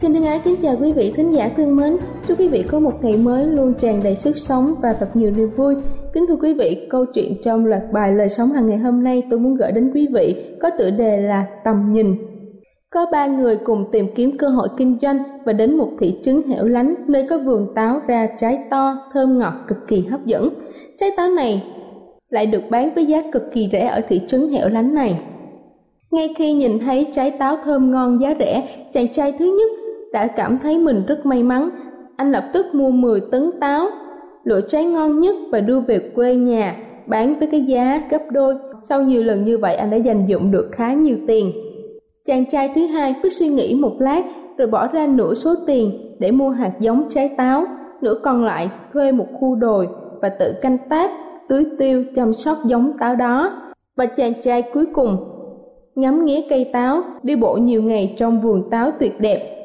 Xin thân ái kính chào quý vị khán giả thương mến. Chúc quý vị có một ngày mới luôn tràn đầy sức sống và thật nhiều niềm vui. Kính thưa quý vị, câu chuyện trong loạt bài lời sống hàng ngày hôm nay tôi muốn gửi đến quý vị có tựa đề là tầm nhìn. Có ba người cùng tìm kiếm cơ hội kinh doanh và đến một thị trấn hẻo lánh nơi có vườn táo ra trái to, thơm ngọt cực kỳ hấp dẫn. Trái táo này lại được bán với giá cực kỳ rẻ ở thị trấn hẻo lánh này. Ngay khi nhìn thấy trái táo thơm ngon giá rẻ, chàng trai thứ nhất đã cảm thấy mình rất may mắn. Anh lập tức mua 10 tấn táo, lựa trái ngon nhất và đưa về quê nhà, bán với cái giá gấp đôi. Sau nhiều lần như vậy anh đã dành dụng được khá nhiều tiền. Chàng trai thứ hai cứ suy nghĩ một lát rồi bỏ ra nửa số tiền để mua hạt giống trái táo, nửa còn lại thuê một khu đồi và tự canh tác, tưới tiêu, chăm sóc giống táo đó. Và chàng trai cuối cùng ngắm nghía cây táo, đi bộ nhiều ngày trong vườn táo tuyệt đẹp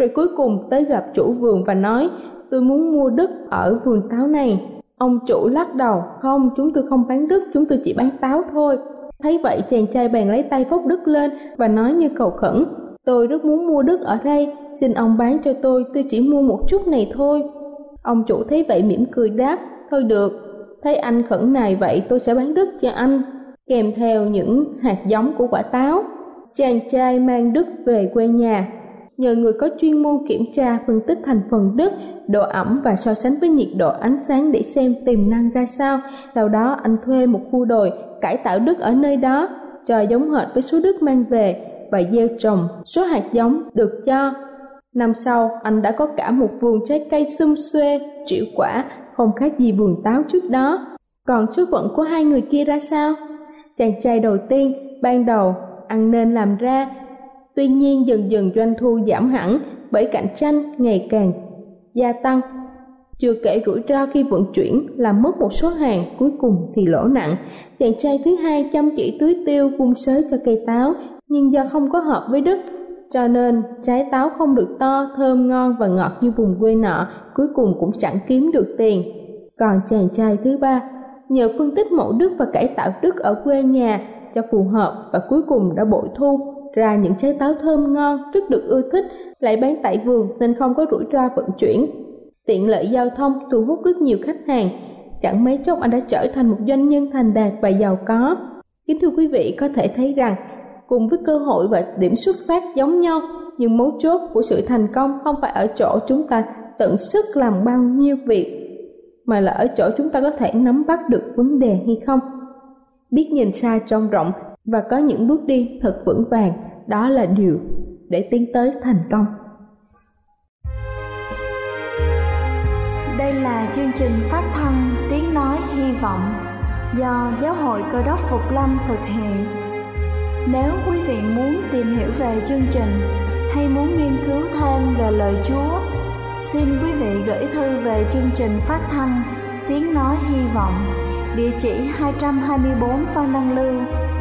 rồi cuối cùng tới gặp chủ vườn và nói, tôi muốn mua đất ở vườn táo này. Ông chủ lắc đầu, không, chúng tôi không bán đất, chúng tôi chỉ bán táo thôi. Thấy vậy, chàng trai bèn lấy tay phốc đất lên và nói như cầu khẩn, tôi rất muốn mua đất ở đây, xin ông bán cho tôi tôi chỉ mua một chút này thôi. Ông chủ thấy vậy mỉm cười đáp, thôi được, thấy anh khẩn này vậy tôi sẽ bán đất cho anh, kèm theo những hạt giống của quả táo. Chàng trai mang đất về quê nhà nhờ người có chuyên môn kiểm tra phân tích thành phần đất, độ ẩm và so sánh với nhiệt độ ánh sáng để xem tiềm năng ra sao. Sau đó anh thuê một khu đồi, cải tạo đất ở nơi đó, cho giống hệt với số đất mang về và gieo trồng số hạt giống được cho. Năm sau, anh đã có cả một vườn trái cây xum xuê, triệu quả, không khác gì vườn táo trước đó. Còn số phận của hai người kia ra sao? Chàng trai đầu tiên, ban đầu, ăn nên làm ra, Tuy nhiên dần dần doanh thu giảm hẳn bởi cạnh tranh ngày càng gia tăng. Chưa kể rủi ro khi vận chuyển làm mất một số hàng cuối cùng thì lỗ nặng. Chàng trai thứ hai chăm chỉ tưới tiêu vun sới cho cây táo nhưng do không có hợp với đất cho nên trái táo không được to, thơm ngon và ngọt như vùng quê nọ, cuối cùng cũng chẳng kiếm được tiền. Còn chàng trai thứ ba, nhờ phân tích mẫu đất và cải tạo đất ở quê nhà cho phù hợp và cuối cùng đã bội thu ra những trái táo thơm ngon, rất được ưa thích, lại bán tại vườn nên không có rủi ro vận chuyển. Tiện lợi giao thông thu hút rất nhiều khách hàng. Chẳng mấy chốc anh đã trở thành một doanh nhân thành đạt và giàu có. Kính thưa quý vị, có thể thấy rằng, cùng với cơ hội và điểm xuất phát giống nhau, nhưng mấu chốt của sự thành công không phải ở chỗ chúng ta tận sức làm bao nhiêu việc, mà là ở chỗ chúng ta có thể nắm bắt được vấn đề hay không. Biết nhìn xa trông rộng và có những bước đi thật vững vàng. Đó là điều để tiến tới thành công. Đây là chương trình phát thanh tiếng nói hy vọng do giáo hội cơ đốc phục lâm thực hiện. Nếu quý vị muốn tìm hiểu về chương trình hay muốn nghiên cứu thêm về lời chúa Xin quý vị gửi thư về chương trình phát thanh Tiếng Nói Hy Vọng Địa chỉ 224 Phan Đăng Lưu,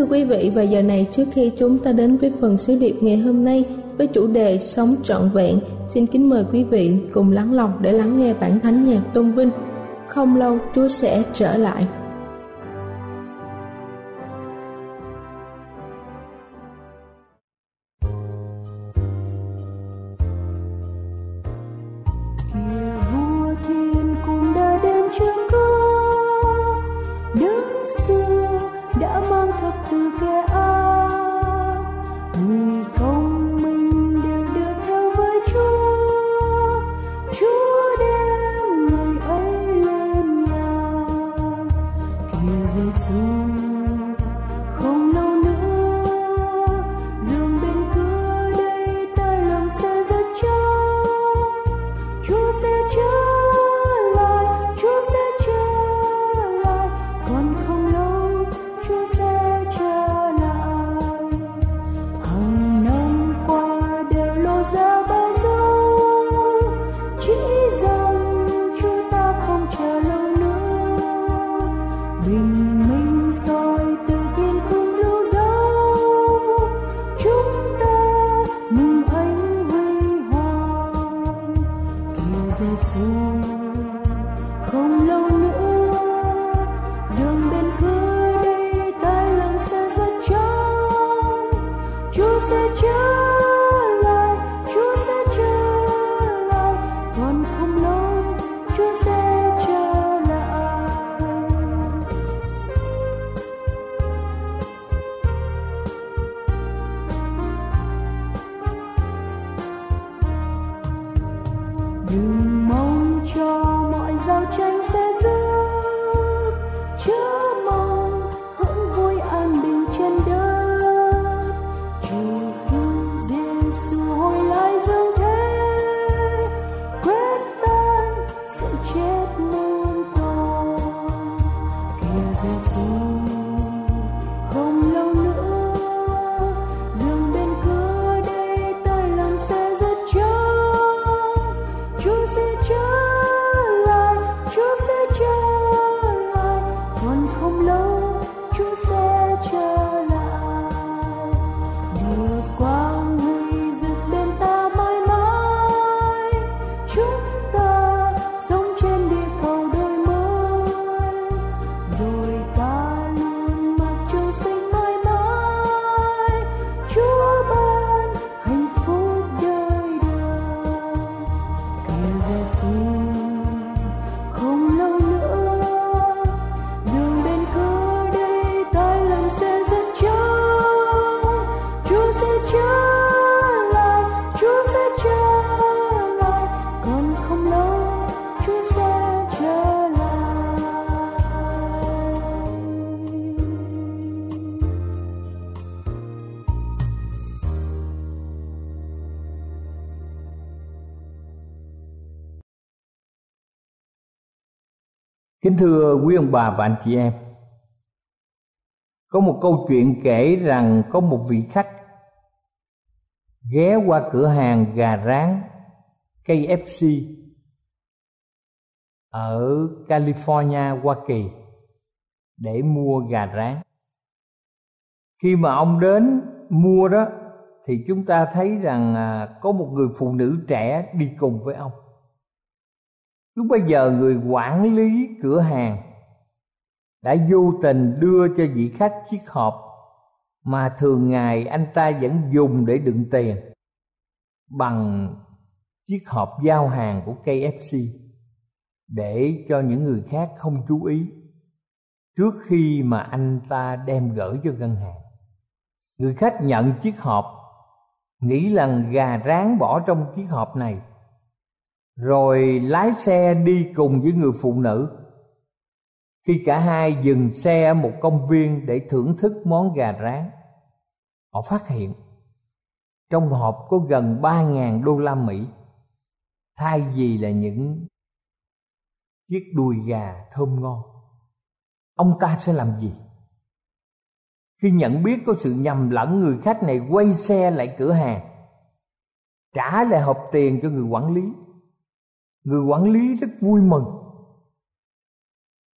Thưa quý vị, và giờ này trước khi chúng ta đến với phần sứ điệp ngày hôm nay với chủ đề Sống trọn vẹn, xin kính mời quý vị cùng lắng lòng để lắng nghe bản thánh nhạc tôn vinh. Không lâu Chúa sẽ trở lại. Kính thưa quý ông bà và anh chị em Có một câu chuyện kể rằng có một vị khách Ghé qua cửa hàng gà rán KFC Ở California, Hoa Kỳ Để mua gà rán. Khi mà ông đến mua đó Thì chúng ta thấy rằng à, có một người phụ nữ trẻ đi cùng với ông lúc bây giờ người quản lý cửa hàng đã vô tình đưa cho vị khách chiếc hộp mà thường ngày anh ta vẫn dùng để đựng tiền bằng chiếc hộp giao hàng của KFC để cho những người khác không chú ý trước khi mà anh ta đem gửi cho ngân hàng. Người khách nhận chiếc hộp, nghĩ rằng gà rán bỏ trong chiếc hộp này rồi lái xe đi cùng với người phụ nữ. Khi cả hai dừng xe ở một công viên để thưởng thức món gà rán, họ phát hiện trong hộp có gần ba ngàn đô la Mỹ. Thay vì là những chiếc đùi gà thơm ngon, ông ta sẽ làm gì? Khi nhận biết có sự nhầm lẫn, người khách này quay xe lại cửa hàng, trả lại hộp tiền cho người quản lý người quản lý rất vui mừng.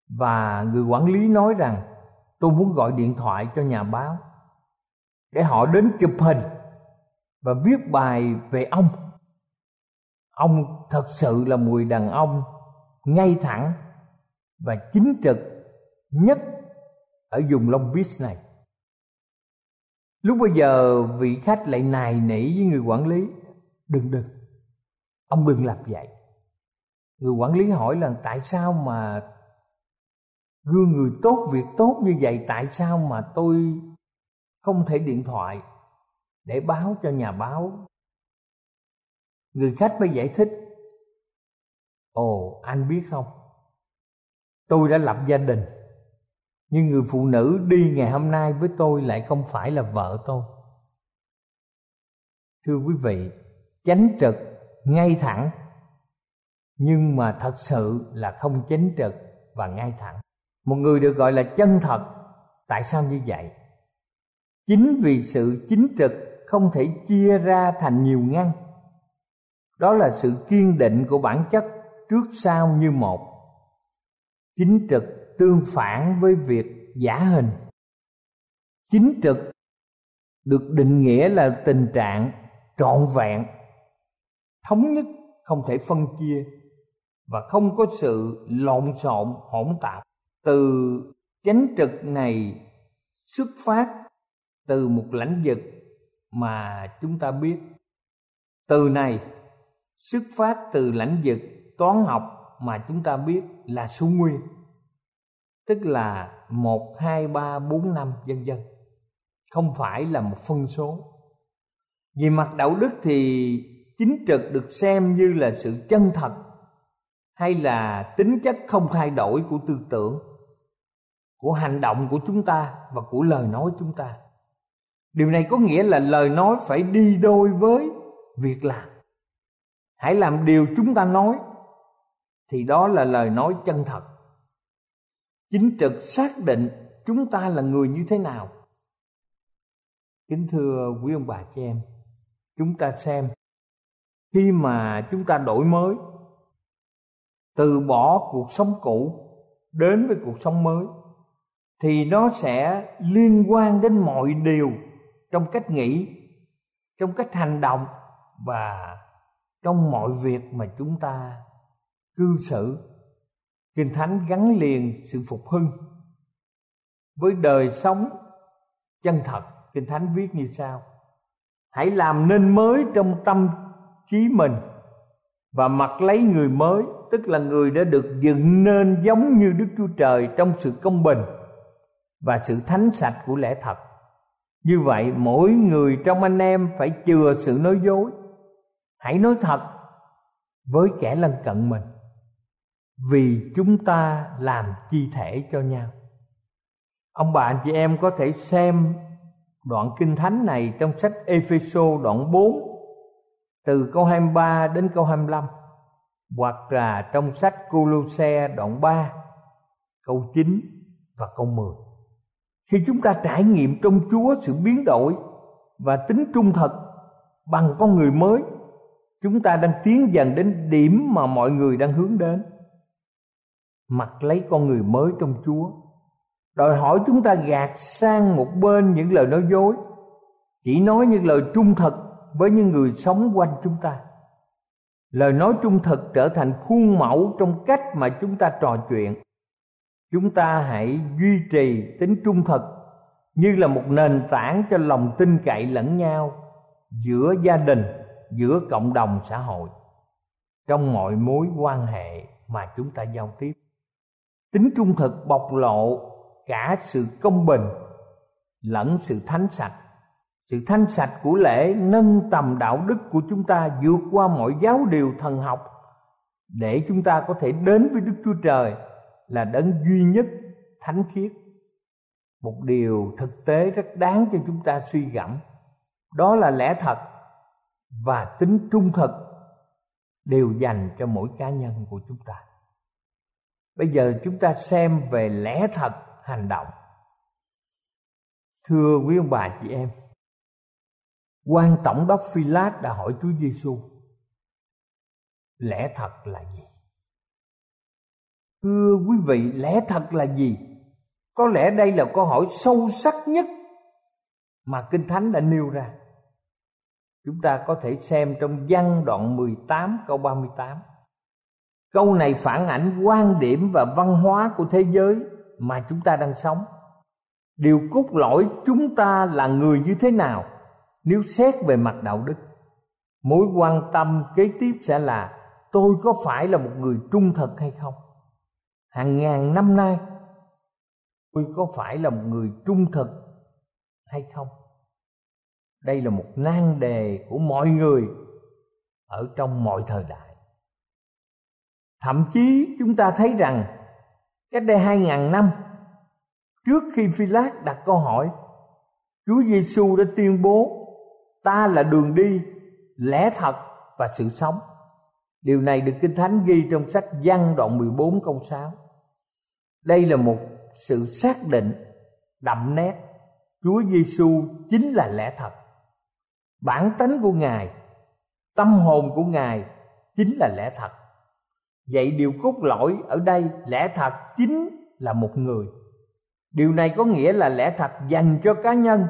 Và người quản lý nói rằng, tôi muốn gọi điện thoại cho nhà báo để họ đến chụp hình và viết bài về ông. Ông thật sự là mùi đàn ông ngay thẳng và chính trực nhất ở vùng Long Beach này. Lúc bây giờ, vị khách lại nài nỉ với người quản lý, Đừng đừng, Ông đừng làm vậy. Người quản lý hỏi là tại sao mà Gương người tốt việc tốt như vậy? Tại sao mà tôi không thể điện thoại Để báo cho nhà báo? Người khách mới giải thích Ồ anh biết không? Tôi đã lập gia đình Nhưng người phụ nữ đi ngày hôm nay với tôi lại không phải là vợ tôi. Thưa quý vị Chánh trực, ngay thẳng nhưng mà thật sự là không chánh trực và ngay thẳng. Một người được gọi là chân thật, Tại sao như vậy? Chính vì sự chính trực không thể chia ra thành nhiều ngăn. Đó là sự kiên định của bản chất trước sau như một. Chính trực tương phản với việc giả hình. Chính trực được định nghĩa là tình trạng trọn vẹn, thống nhất, không thể phân chia và không có sự lộn xộn, hỗn tạp. Từ chánh trực này xuất phát từ một lãnh vực mà chúng ta biết. Từ này xuất phát từ lãnh vực toán học mà chúng ta biết là số nguyên tức là một, hai, ba, bốn, năm, vân vân. Không phải là một phân số. Về mặt đạo đức thì chính trực được xem như là sự chân thật hay là tính chất không thay đổi của tư tưởng, của hành động của chúng ta và của lời nói chúng ta? Điều này có nghĩa là lời nói phải đi đôi với việc làm. Hãy làm điều chúng ta nói, thì đó là lời nói chân thật. Chính trực xác định chúng ta là người như thế nào. Kính thưa quý ông bà chị em, chúng ta xem, khi mà chúng ta đổi mới từ bỏ cuộc sống cũ đến với cuộc sống mới, thì nó sẽ liên quan đến mọi điều trong cách nghĩ, trong cách hành động và trong mọi việc mà chúng ta cư xử. Kinh thánh gắn liền sự phục hưng với đời sống chân thật. Kinh thánh viết như sau hãy làm nên mới trong tâm trí mình và mặc lấy người mới tức là người đã được dựng nên giống như đức chúa trời trong sự công bình và sự thánh sạch của lẽ thật. Như vậy, mỗi người trong anh em phải chừa sự nói dối. Hãy nói thật với kẻ lân cận mình, vì chúng ta làm chi thể cho nhau. Ông bà anh chị em có thể xem đoạn kinh thánh này trong sách Epheso đoạn 4 từ câu 23 đến câu 25 hoặc là trong sách Colosse đoạn 3 câu 9 và câu 10 khi chúng ta trải nghiệm trong Chúa sự biến đổi và tính trung thật bằng con người mới, chúng ta đang tiến dần đến điểm mà mọi người đang hướng đến. Mặc lấy con người mới trong chúa. Đòi hỏi chúng ta gạt sang một bên những lời nói dối, chỉ nói những lời trung thực với những người sống quanh chúng ta lời nói trung thực trở thành khuôn mẫu trong cách mà chúng ta trò chuyện. Chúng ta hãy duy trì tính trung thực như là một nền tảng cho lòng tin cậy lẫn nhau giữa gia đình, giữa cộng đồng xã hội, trong mọi mối quan hệ mà chúng ta giao tiếp. Tính trung thực bộc lộ cả sự công bình lẫn sự thánh sạch sự thanh sạch của lễ nâng tầm đạo đức của chúng ta vượt qua mọi giáo điều thần học để chúng ta có thể đến với Đức Chúa Trời là đấng duy nhất thánh khiết. Một điều thực tế rất đáng cho chúng ta suy gẫm, đó là lẽ thật và tính trung thực đều dành cho mỗi cá nhân của chúng ta. Bây giờ chúng ta xem về lẽ thật hành động. Thưa quý ông bà chị em, quan tổng đốc Phi Lát đã hỏi Chúa Giêsu lẽ thật là gì? Thưa quý vị, lẽ thật là gì? Có lẽ đây là câu hỏi sâu sắc nhất mà kinh thánh đã nêu ra. Chúng ta có thể xem trong văn đoạn 18 câu 38 câu này phản ảnh quan điểm và văn hóa của thế giới mà chúng ta đang sống. Điều cốt lõi chúng ta là người như thế nào? Nếu xét về mặt đạo đức, mối quan tâm kế tiếp sẽ là tôi có phải là một người trung thực hay không? Hàng ngàn năm nay, tôi có phải là một người trung thực hay không? Đây là một nan đề của mọi người ở trong mọi thời đại. Thậm chí chúng ta thấy rằng cách đây hai ngàn năm, trước khi phi lát đặt câu hỏi, chúa giêsu đã tuyên bố ta là đường đi, lẽ thật và sự sống. Điều này được kinh thánh ghi trong sách văn đoạn 14 câu 6 đây là một sự xác định đậm nét. Chúa Giêsu chính là lẽ thật. Bản tánh của Ngài, tâm hồn của Ngài chính là lẽ thật. Vậy điều cốt lõi ở đây, lẽ thật chính là một người. Điều này có nghĩa là lẽ thật dành cho cá nhân,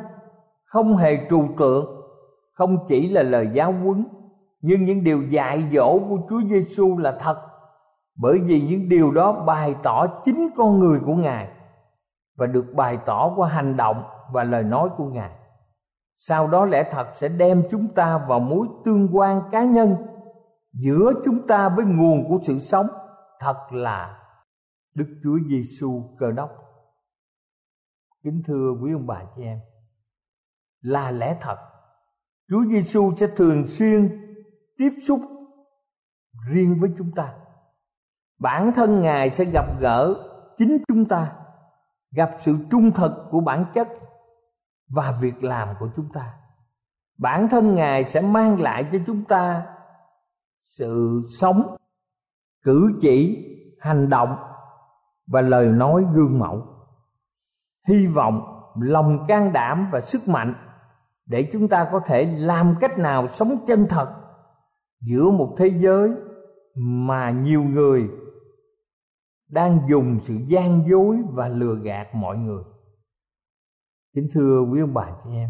không hề trừu tượng không chỉ là lời giáo huấn nhưng những điều dạy dỗ của Chúa Giêsu là thật bởi vì những điều đó bày tỏ chính con người của Ngài và được bày tỏ qua hành động và lời nói của Ngài. Sau đó lẽ thật sẽ đem chúng ta vào mối tương quan cá nhân giữa chúng ta với nguồn của sự sống thật là Đức Chúa Giêsu Cơ Đốc. Kính thưa quý ông bà chị em, là lẽ thật Chúa Giêsu sẽ thường xuyên tiếp xúc riêng với chúng ta. Bản thân Ngài sẽ gặp gỡ chính chúng ta, gặp sự trung thực của bản chất và việc làm của chúng ta. Bản thân Ngài sẽ mang lại cho chúng ta sự sống, cử chỉ, hành động và lời nói gương mẫu. Hy vọng, lòng can đảm và sức mạnh để chúng ta có thể làm cách nào sống chân thật giữa một thế giới mà nhiều người đang dùng sự gian dối và lừa gạt mọi người. Kính thưa quý ông bà chị em,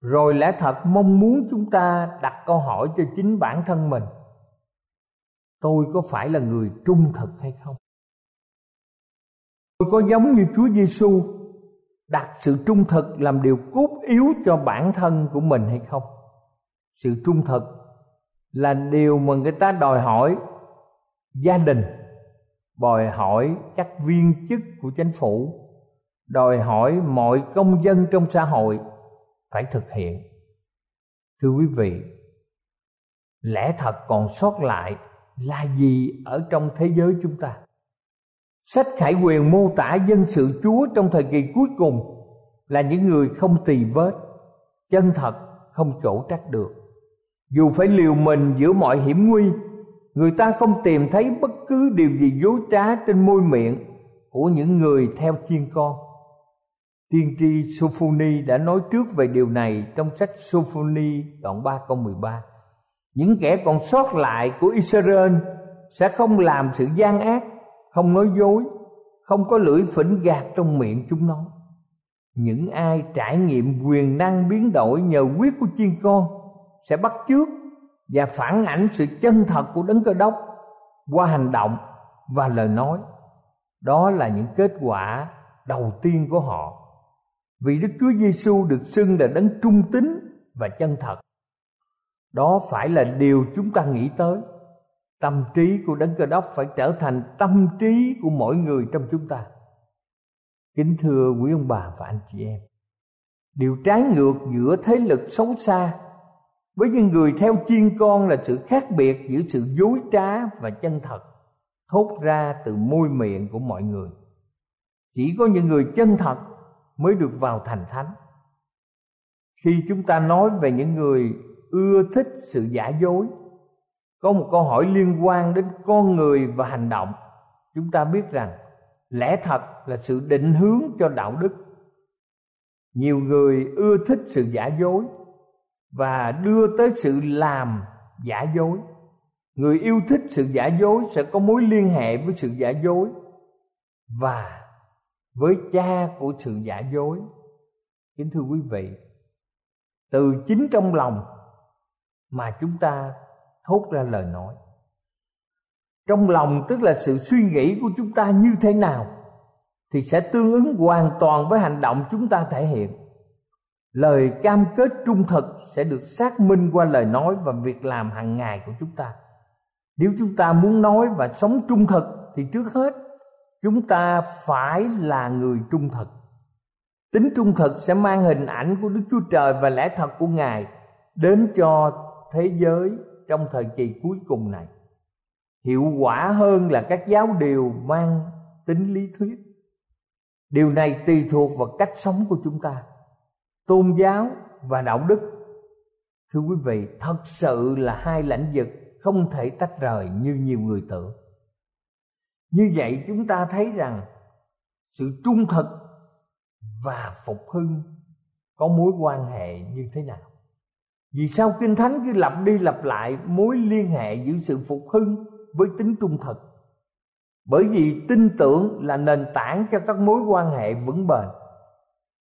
rồi lẽ thật mong muốn chúng ta đặt câu hỏi cho chính bản thân mình, tôi có phải là người trung thực hay không? Tôi có giống như chúa giêsu đặt sự trung thực làm điều cốt yếu cho bản thân của mình hay không? Sự trung thực là điều mà người ta đòi hỏi gia đình, đòi hỏi các viên chức của chính phủ, đòi hỏi mọi công dân trong xã hội phải thực hiện. Thưa quý vị, lẽ thật còn sót lại là gì ở trong thế giới chúng ta? Sách khải quyền mô tả dân sự chúa trong thời kỳ cuối cùng là những người không tỳ vết, chân thật, không chỗ trách được. Dù phải liều mình giữa mọi hiểm nguy, người ta không tìm thấy bất cứ điều gì dối trá trên môi miệng của những người theo chiên con. Tiên tri Sophoni đã nói trước về điều này trong sách Sophoni đoạn 3 câu 13 những kẻ còn sót lại của Israel sẽ không làm sự gian ác không nói dối, không có lưỡi phỉnh gạt trong miệng chúng nó. Những ai trải nghiệm quyền năng biến đổi nhờ quyết của chiên con sẽ bắt chước và phản ảnh sự chân thật của đấng cơ đốc qua hành động và lời nói. Đó là những kết quả đầu tiên của họ. Vì đức chúa giêsu được xưng là đấng trung tín và chân thật. Đó phải là điều chúng ta nghĩ tới tâm trí của đấng cơ đốc phải trở thành tâm trí của mỗi người trong chúng ta. Kính thưa quý ông bà và anh chị em, điều trái ngược giữa thế lực xấu xa với những người theo chiên con là sự khác biệt giữa sự dối trá và chân thật, thốt ra từ môi miệng của mọi người. Chỉ có những người chân thật mới được vào thành thánh. Khi chúng ta nói về những người ưa thích sự giả dối có một câu hỏi liên quan đến con người và hành động. Chúng ta biết rằng lẽ thật là sự định hướng cho đạo đức. Nhiều người ưa thích sự giả dối và đưa tới sự làm giả dối. Người yêu thích sự giả dối sẽ có mối liên hệ với sự giả dối và với cha của sự giả dối. Kính thưa quý vị, từ chính trong lòng mà chúng ta thốt ra lời nói. Trong lòng, tức là sự suy nghĩ của chúng ta như thế nào, thì sẽ tương ứng hoàn toàn với hành động chúng ta thể hiện. Lời cam kết trung thực sẽ được xác minh qua lời nói và việc làm hàng ngày của chúng ta. Nếu chúng ta muốn nói và sống trung thực, thì trước hết, chúng ta phải là người trung thực. Tính trung thực sẽ mang hình ảnh của đức chúa trời và lẽ thật của ngài đến cho thế giới trong thời kỳ cuối cùng này. Hiệu quả hơn là các giáo điều mang tính lý thuyết. Điều này tùy thuộc vào cách sống của chúng ta, tôn giáo và đạo đức. Thưa quý vị, thật sự là hai lãnh vực không thể tách rời như nhiều người tưởng. Như vậy chúng ta thấy rằng sự trung thực và phục hưng có mối quan hệ như thế nào? Vì sao kinh thánh cứ lặp đi lặp lại mối liên hệ giữa sự phục hưng với tính trung thực? Bởi vì tin tưởng là nền tảng cho các mối quan hệ vững bền.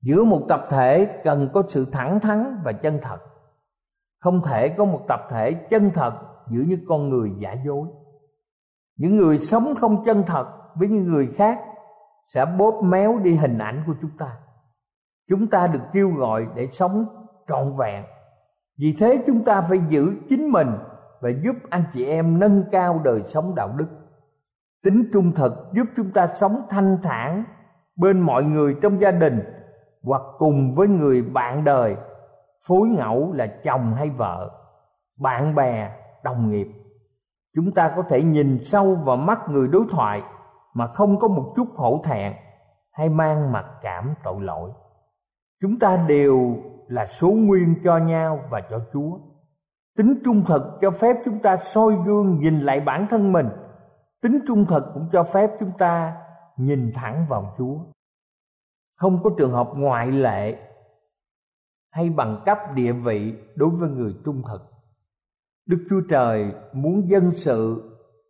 Giữa một tập thể cần có sự thẳng thắn và chân thật. Không thể có một tập thể chân thật giữa những con người giả dối. Những người sống không chân thật với những người khác sẽ bóp méo đi hình ảnh của chúng ta. Chúng ta được kêu gọi để sống trọn vẹn vì thế chúng ta phải giữ chính mình và giúp anh chị em nâng cao đời sống đạo đức. Tính trung thực giúp chúng ta sống thanh thản bên mọi người trong gia đình hoặc cùng với người bạn đời, phối ngẫu là chồng hay vợ, bạn bè, đồng nghiệp. Chúng ta có thể nhìn sâu vào mắt người đối thoại mà không có một chút hổ thẹn hay mang mặc cảm tội lỗi. Chúng ta đều là số nguyên cho nhau và cho chúa. Tính trung thực cho phép chúng ta soi gương nhìn lại bản thân mình. Tính trung thực cũng cho phép chúng ta nhìn thẳng vào chúa. Không có trường hợp ngoại lệ hay bằng cấp địa vị đối với người trung thực. Đức chúa trời muốn dân sự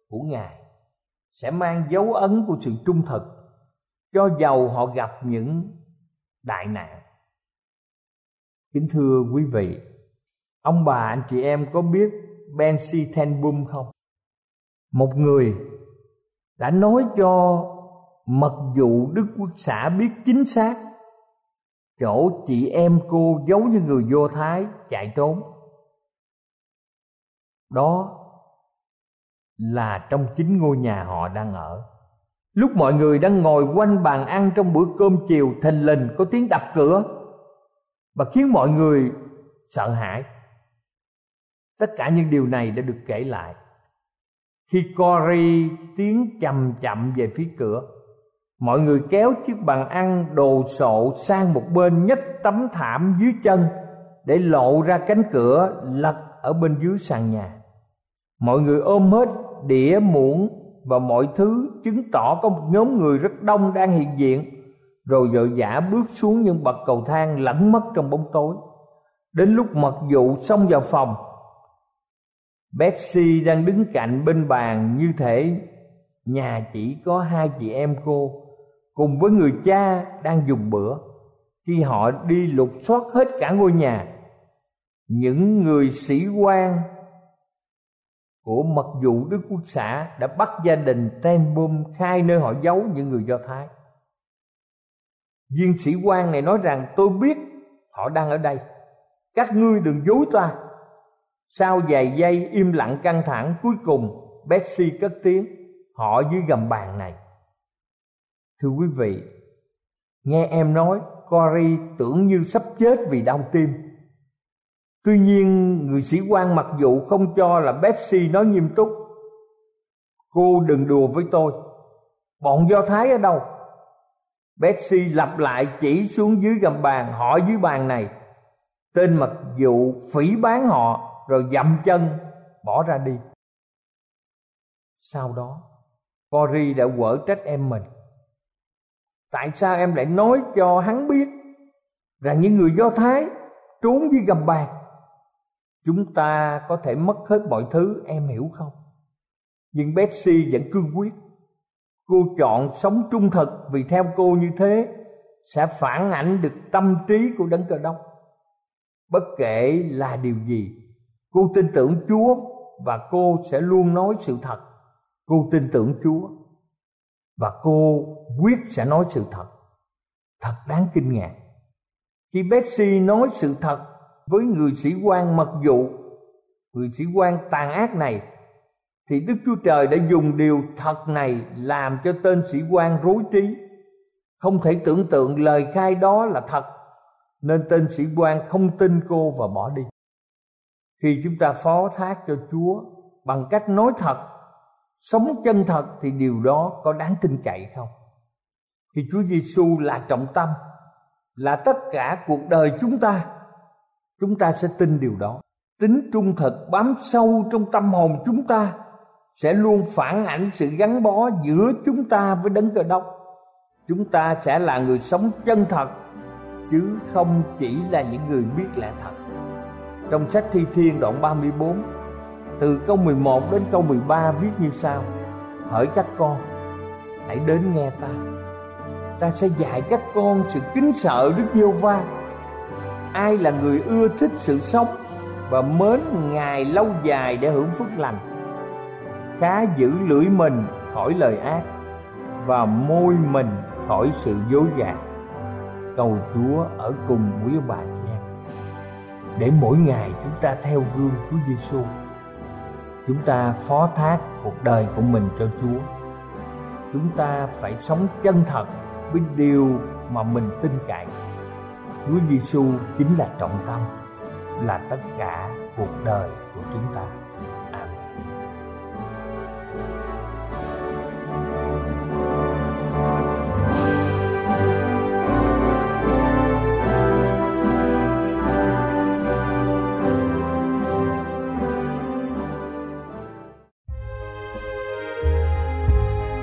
của ngài sẽ mang dấu ấn của sự trung thực cho dầu họ gặp những đại nạn kính thưa quý vị, ông bà, anh chị em có biết Bensi Tenbum không? Một người đã nói cho mật vụ đức quốc xã biết chính xác chỗ chị em cô giấu như người vô thái chạy trốn. Đó là trong chính ngôi nhà họ đang ở. Lúc mọi người đang ngồi quanh bàn ăn trong bữa cơm chiều, thình lình có tiếng đập cửa và khiến mọi người sợ hãi. Tất cả những điều này đã được kể lại. Khi Cory tiến chậm chậm về phía cửa, mọi người kéo chiếc bàn ăn đồ sộ sang một bên nhấc tấm thảm dưới chân để lộ ra cánh cửa lật ở bên dưới sàn nhà. Mọi người ôm hết đĩa muỗng và mọi thứ chứng tỏ có một nhóm người rất đông đang hiện diện rồi vội vã bước xuống những bậc cầu thang lẫn mất trong bóng tối. Đến lúc mật vụ xông vào phòng, Betsy đang đứng cạnh bên bàn như thể nhà chỉ có hai chị em cô cùng với người cha đang dùng bữa. Khi họ đi lục soát hết cả ngôi nhà, những người sĩ quan của mật vụ đức quốc xã đã bắt gia đình Tenbum khai nơi họ giấu những người do thái viên sĩ quan này nói rằng, tôi biết họ đang ở đây các ngươi đừng dối ta sau vài giây im lặng căng thẳng, cuối cùng betsy cất tiếng, họ dưới gầm bàn này thưa quý vị, nghe em nói, Cory tưởng như sắp chết vì đau tim. Tuy nhiên, người sĩ quan mặc dù không cho là Betsy nói nghiêm túc. Cô đừng đùa với tôi. Bọn Do Thái ở đâu? Betsy lặp lại chỉ xuống dưới gầm bàn hỏi dưới bàn này. Tên mật vụ phỉ bán họ rồi dậm chân bỏ ra đi. Sau đó, Cory đã quở trách em mình. Tại sao em lại nói cho hắn biết rằng những người Do Thái trốn dưới gầm bàn? Chúng ta có thể mất hết mọi thứ, em hiểu không? Nhưng Betsy vẫn cương quyết. Cô chọn sống trung thực vì theo cô như thế sẽ phản ảnh được tâm trí của đấng cơ đông. Bất kể là điều gì, cô tin tưởng Chúa và cô sẽ luôn nói sự thật. Cô tin tưởng Chúa và cô quyết sẽ nói sự thật thật đáng kinh ngạc khi Betsy nói sự thật với người sĩ quan mật vụ người sĩ quan tàn ác này thì Đức Chúa Trời đã dùng điều thật này làm cho tên sĩ quan rối trí. Không thể tưởng tượng lời khai đó là thật, nên tên sĩ quan không tin cô và bỏ đi. Khi chúng ta phó thác cho Chúa bằng cách nói thật, sống chân thật thì điều đó có đáng tin cậy không? Thì Chúa Giêsu là trọng tâm, là tất cả cuộc đời chúng ta. Chúng ta sẽ tin điều đó. Tính trung thực bám sâu trong tâm hồn chúng ta sẽ luôn phản ảnh sự gắn bó giữa chúng ta với đấng cờ đốc. Chúng ta sẽ là người sống chân thật, chứ không chỉ là những người biết lẽ thật. Trong sách thi thiên đoạn 34 từ câu 11 đến câu 13 viết như sau. Hỡi các con, Hãy đến nghe ta. Ta sẽ dạy các con sự kính sợ Đức giê va Ai là người ưa thích sự sống Và mến Ngài lâu dài để hưởng phước lành? Cá giữ lưỡi mình khỏi lời ác Và môi mình khỏi sự dối gạt Cầu Chúa ở cùng quý bà chị em Để mỗi ngày chúng ta theo gương Chúa Giêsu chúng ta phó thác cuộc đời của mình cho Chúa. Chúng ta phải sống chân thật với điều mà mình tin cậy. Chúa Giêsu chính là trọng tâm, là tất cả cuộc đời của chúng ta.